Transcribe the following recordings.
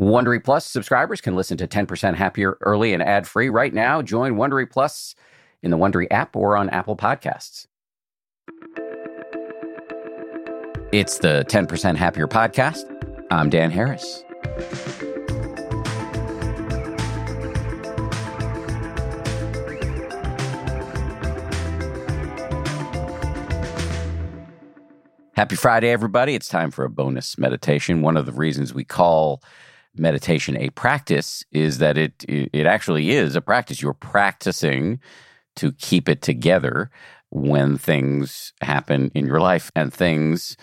Wondery Plus subscribers can listen to 10% Happier early and ad free right now. Join Wondery Plus in the Wondery app or on Apple Podcasts. It's the 10% Happier podcast. I'm Dan Harris. Happy Friday, everybody. It's time for a bonus meditation. One of the reasons we call meditation a practice is that it it actually is a practice. You're practicing to keep it together when things happen in your life, and things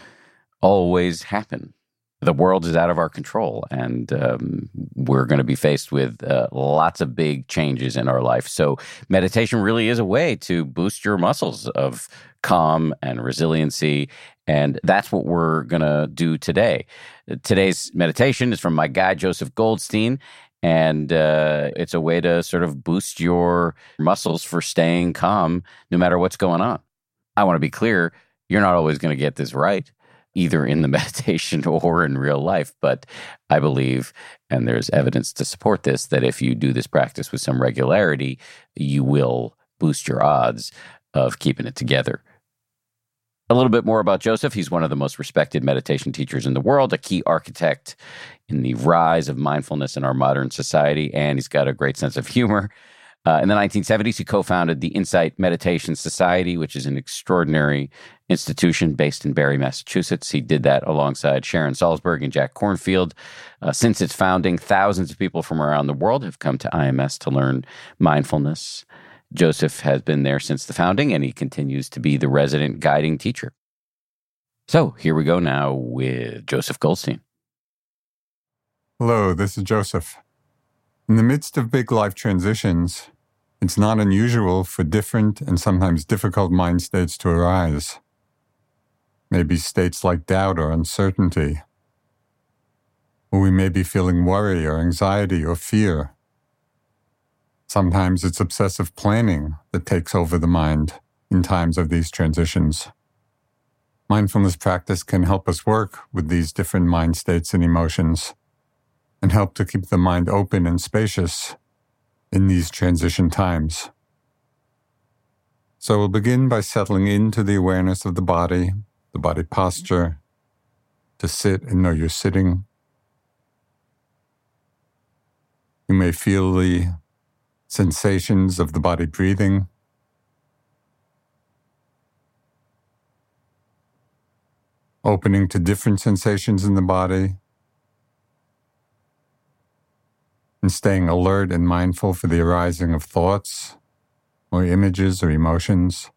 always happen. The world is out of our control, and um, we're going to be faced with uh, lots of big changes in our life. So, meditation really is a way to boost your muscles of calm and resiliency and that's what we're going to do today. Today's meditation is from my guy, Joseph Goldstein. And uh, it's a way to sort of boost your muscles for staying calm no matter what's going on. I want to be clear you're not always going to get this right, either in the meditation or in real life. But I believe, and there's evidence to support this, that if you do this practice with some regularity, you will boost your odds of keeping it together a little bit more about Joseph. He's one of the most respected meditation teachers in the world, a key architect in the rise of mindfulness in our modern society, and he's got a great sense of humor. Uh, in the 1970s, he co founded the Insight Meditation Society, which is an extraordinary institution based in Barre, Massachusetts. He did that alongside Sharon Salzberg and Jack Kornfield. Uh, since its founding, thousands of people from around the world have come to IMS to learn mindfulness. Joseph has been there since the founding, and he continues to be the resident guiding teacher. So here we go now with Joseph Goldstein. Hello, this is Joseph. In the midst of big life transitions, it's not unusual for different and sometimes difficult mind states to arise. Maybe states like doubt or uncertainty. Or we may be feeling worry or anxiety or fear Sometimes it's obsessive planning that takes over the mind in times of these transitions. Mindfulness practice can help us work with these different mind states and emotions and help to keep the mind open and spacious in these transition times. So we'll begin by settling into the awareness of the body, the body posture, to sit and know you're sitting. You may feel the sensations of the body breathing. Opening to different sensations in the body. And staying alert and mindful for the arising of thoughts or images or emotions.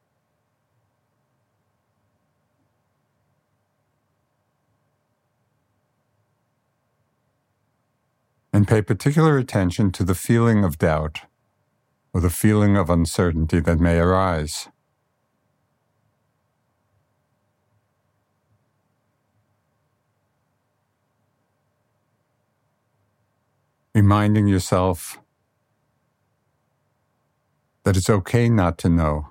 And pay particular attention to the feeling of doubt or the feeling of uncertainty that may arise. Reminding yourself that it's okay not to know.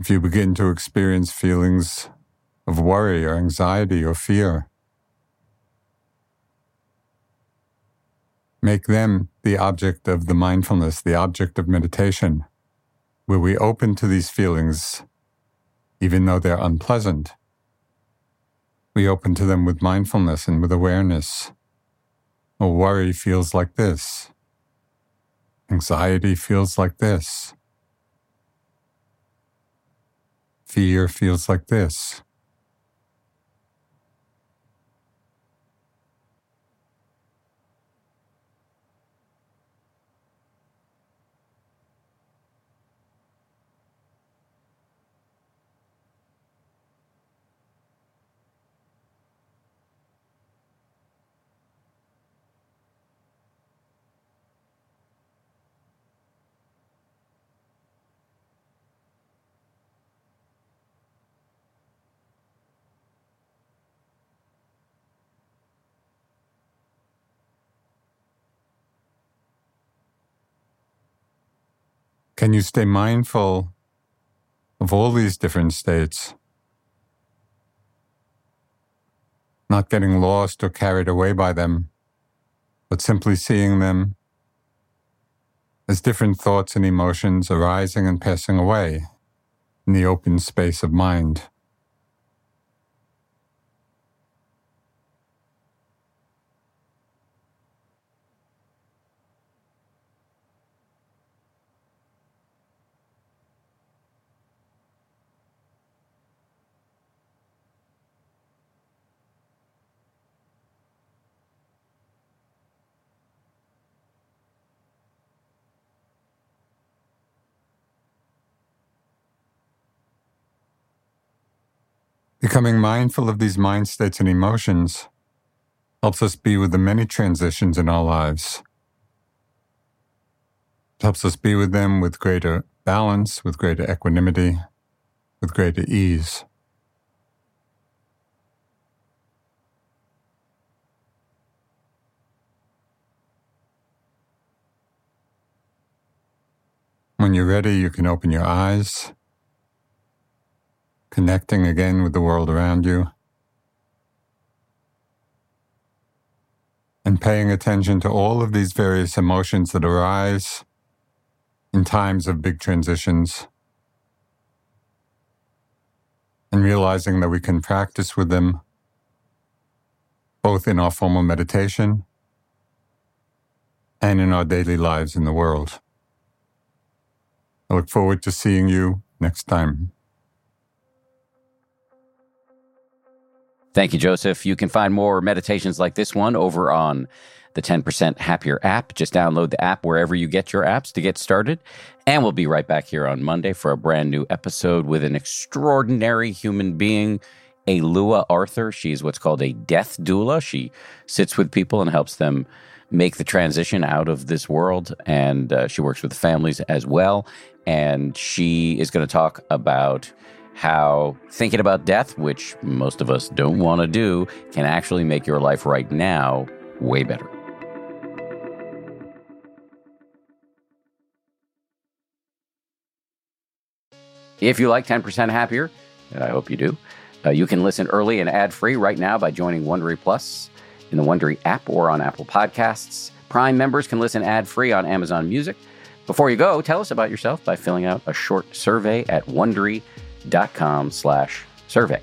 If you begin to experience feelings of worry or anxiety or fear, make them the object of the mindfulness, the object of meditation, where we open to these feelings, even though they're unpleasant. We open to them with mindfulness and with awareness. A worry feels like this. Anxiety feels like this. Fear feels like this. Can you stay mindful of all these different states? Not getting lost or carried away by them, but simply seeing them as different thoughts and emotions arising and passing away in the open space of mind. Becoming mindful of these mind states and emotions helps us be with the many transitions in our lives. It helps us be with them with greater balance, with greater equanimity, with greater ease. When you're ready, you can open your eyes connecting again with the world around you, and paying attention to all of these various emotions that arise in times of big transitions, and realizing that we can practice with them both in our formal meditation and in our daily lives in the world. I look forward to seeing you next time. Thank you, Joseph. You can find more meditations like this one over on the 10% Happier app. Just download the app wherever you get your apps to get started. And we'll be right back here on Monday for a brand new episode with an extraordinary human being, Alua Arthur. She's what's called a death doula. She sits with people and helps them make the transition out of this world. And uh, she works with families as well. And she is going to talk about how thinking about death, which most of us don't want to do, can actually make your life right now way better. If you like 10% Happier, and I hope you do, uh, you can listen early and ad free right now by joining Wondery Plus in the Wondery app or on Apple Podcasts. Prime members can listen ad free on Amazon Music. Before you go, tell us about yourself by filling out a short survey at Wondery.com dot com slash survey.